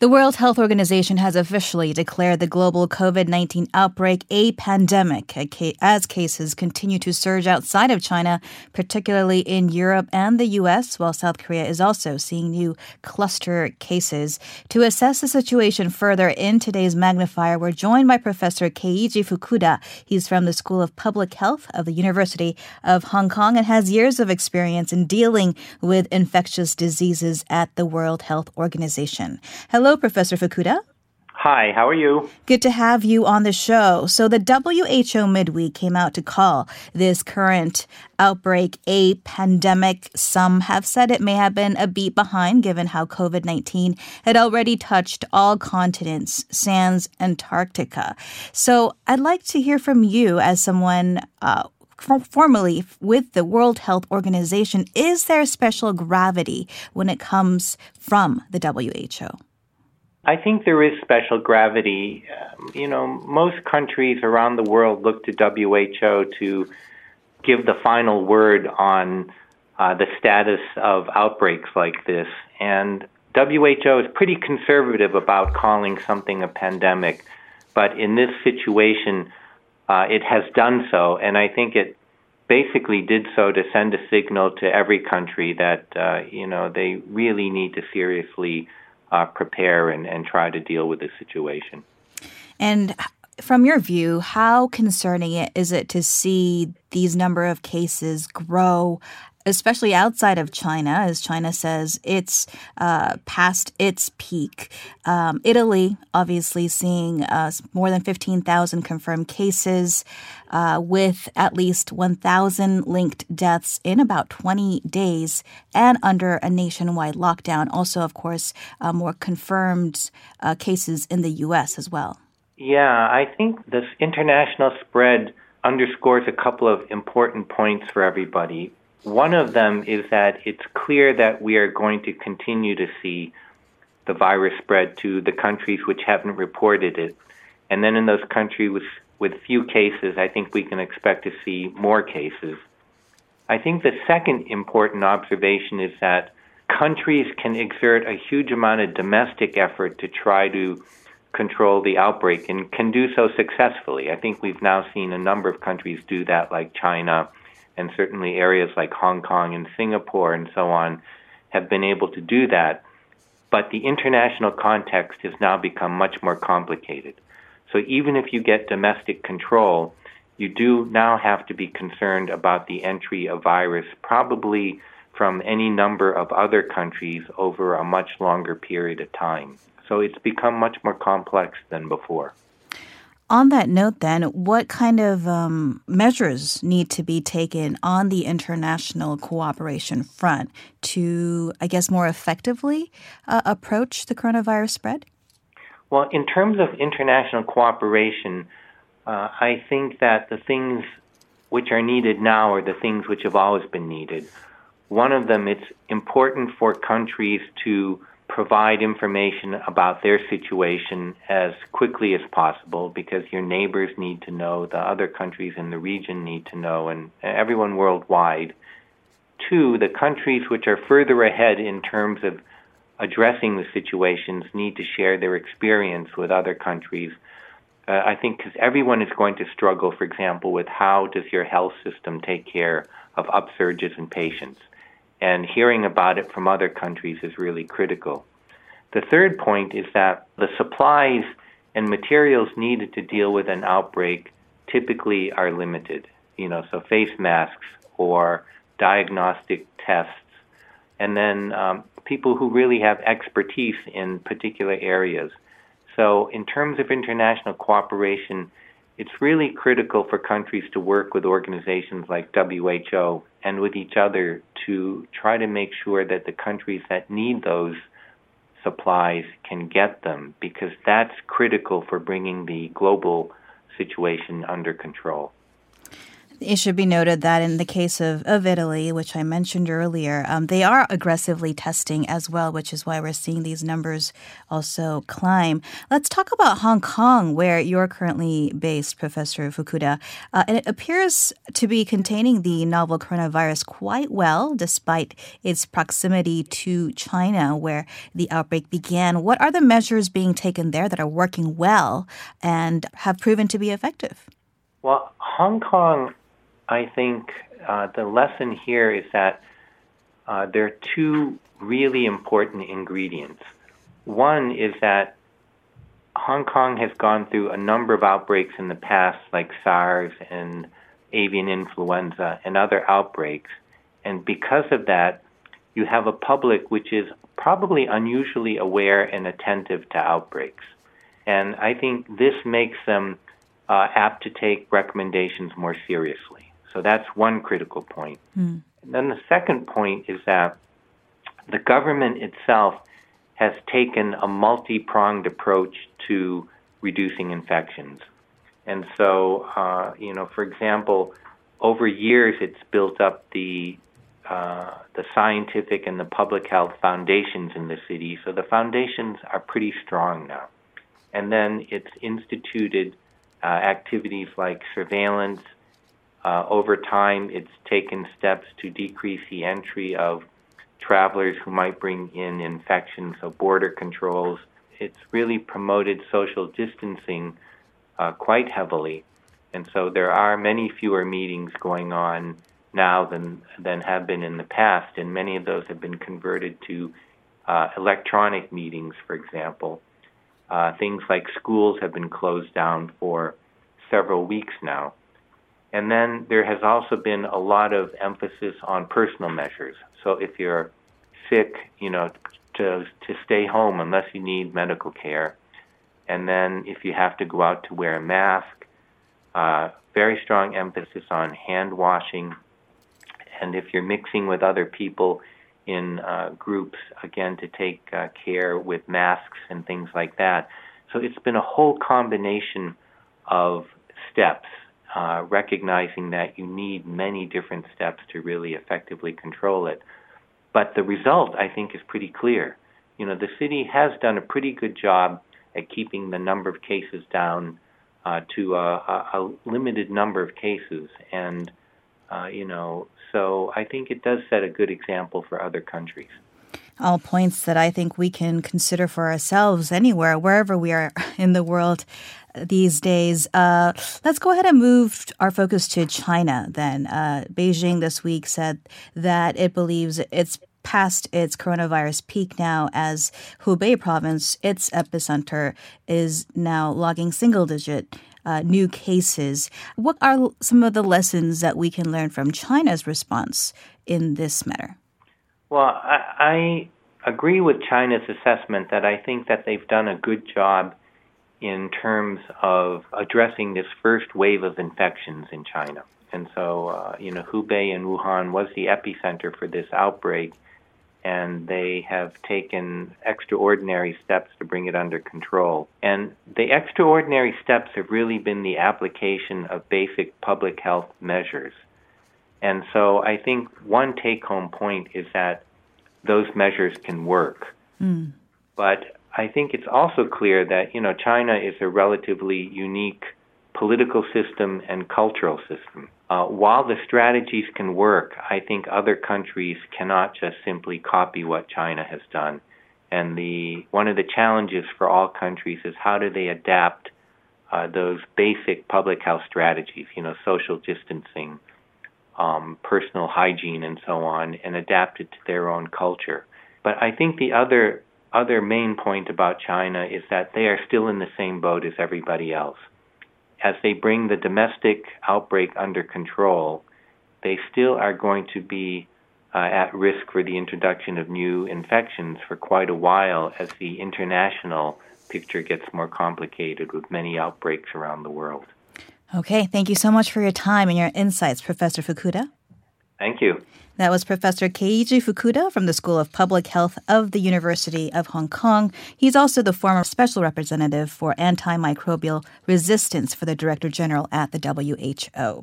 The World Health Organization has officially declared the global COVID 19 outbreak a pandemic as cases continue to surge outside of China, particularly in Europe and the U.S., while South Korea is also seeing new cluster cases. To assess the situation further in today's magnifier, we're joined by Professor Keiji Fukuda. He's from the School of Public Health of the University of Hong Kong and has years of experience in dealing with infectious diseases at the World Health Organization. Hello, Professor Fukuda. Hi, how are you? Good to have you on the show. So, the WHO midweek came out to call this current outbreak a pandemic. Some have said it may have been a beat behind given how COVID 19 had already touched all continents, sans Antarctica. So, I'd like to hear from you as someone uh, formally with the World Health Organization. Is there special gravity when it comes from the WHO? I think there is special gravity. Um, you know, most countries around the world look to WHO to give the final word on uh, the status of outbreaks like this. And WHO is pretty conservative about calling something a pandemic, but in this situation, uh, it has done so, and I think it basically did so to send a signal to every country that uh, you know they really need to seriously uh, prepare and, and try to deal with the situation. And from your view, how concerning it is it to see these number of cases grow especially outside of China, as China says it's uh, past its peak. Um, Italy, obviously, seeing uh, more than 15,000 confirmed cases, uh, with at least 1,000 linked deaths in about 20 days, and under a nationwide lockdown. Also, of course, uh, more confirmed uh, cases in the U.S. as well. Yeah, I think this international spread underscores a couple of important points for everybody. One of them is that it's clear that we are going to continue to see the virus spread to the countries which haven't reported it. And then in those countries with, with few cases, I think we can expect to see more cases. I think the second important observation is that countries can exert a huge amount of domestic effort to try to control the outbreak and can do so successfully. I think we've now seen a number of countries do that, like China and certainly areas like Hong Kong and Singapore and so on have been able to do that. But the international context has now become much more complicated. So even if you get domestic control, you do now have to be concerned about the entry of virus, probably from any number of other countries over a much longer period of time. So it's become much more complex than before. On that note, then, what kind of um, measures need to be taken on the international cooperation front to, I guess, more effectively uh, approach the coronavirus spread? Well, in terms of international cooperation, uh, I think that the things which are needed now are the things which have always been needed. One of them, it's important for countries to provide information about their situation as quickly as possible because your neighbors need to know, the other countries in the region need to know, and everyone worldwide. Two, the countries which are further ahead in terms of addressing the situations need to share their experience with other countries. Uh, I think because everyone is going to struggle, for example, with how does your health system take care of upsurges in patients and hearing about it from other countries is really critical. The third point is that the supplies and materials needed to deal with an outbreak typically are limited. You know, so face masks or diagnostic tests, and then um, people who really have expertise in particular areas. So, in terms of international cooperation, it's really critical for countries to work with organizations like WHO and with each other to try to make sure that the countries that need those supplies can get them because that's critical for bringing the global situation under control. It should be noted that in the case of, of Italy, which I mentioned earlier, um, they are aggressively testing as well, which is why we're seeing these numbers also climb. Let's talk about Hong Kong, where you're currently based, Professor Fukuda. Uh, and it appears to be containing the novel coronavirus quite well, despite its proximity to China, where the outbreak began. What are the measures being taken there that are working well and have proven to be effective? Well, Hong Kong I think uh, the lesson here is that uh, there are two really important ingredients. One is that Hong Kong has gone through a number of outbreaks in the past, like SARS and avian influenza and other outbreaks. And because of that, you have a public which is probably unusually aware and attentive to outbreaks. And I think this makes them uh, apt to take recommendations more seriously. So that's one critical point. Mm. then the second point is that the government itself has taken a multi pronged approach to reducing infections. And so, uh, you know, for example, over years it's built up the uh, the scientific and the public health foundations in the city. So the foundations are pretty strong now. And then it's instituted uh, activities like surveillance, uh, over time, it's taken steps to decrease the entry of travelers who might bring in infections, so border controls. It's really promoted social distancing uh, quite heavily. And so there are many fewer meetings going on now than, than have been in the past, and many of those have been converted to uh, electronic meetings, for example. Uh, things like schools have been closed down for several weeks now. And then there has also been a lot of emphasis on personal measures. So if you're sick, you know, to to stay home unless you need medical care. And then if you have to go out to wear a mask, uh, very strong emphasis on hand washing. And if you're mixing with other people in uh, groups, again, to take uh, care with masks and things like that. So it's been a whole combination of steps uh, recognizing that you need many different steps to really effectively control it. But the result, I think, is pretty clear. You know, the city has done a pretty good job at keeping the number of cases down uh, to a, a, limited number of cases, and uh, you know, so I think it does set a good example for other countries all points that I think we can consider for ourselves anywhere, wherever we are in the world these days. Uh, let's go ahead and move our focus to China then. Uh, Beijing this week said that it believes it's past its coronavirus peak now as Hubei province, its epicenter, is now logging single digit uh, new cases. What are some of the lessons that we can learn from China's response in this matter? Well, I, I agree with China's assessment that I think that they've done a good job in terms of addressing this first wave of infections in China. And so, uh, you know, Hubei and Wuhan was the epicenter for this outbreak, and they have taken extraordinary steps to bring it under control. And the extraordinary steps have really been the application of basic public health measures. And so I think one take home point is that those measures can work. Mm. But I think it's also clear that you know China is a relatively unique political system and cultural system. Uh, while the strategies can work, I think other countries cannot just simply copy what China has done. And the one of the challenges for all countries is how do they adapt uh, those basic public health strategies, you know, social distancing, um, personal hygiene, and so on, and adapt it to their own culture. But I think the other other main point about China is that they are still in the same boat as everybody else. As they bring the domestic outbreak under control, they still are going to be uh, at risk for the introduction of new infections for quite a while as the international picture gets more complicated with many outbreaks around the world. Okay, thank you so much for your time and your insights, Professor Fukuda. Thank you. That was Professor Keiji Fukuda from the School of Public Health of the University of Hong Kong. He's also the former special representative for antimicrobial resistance for the Director General at the WHO.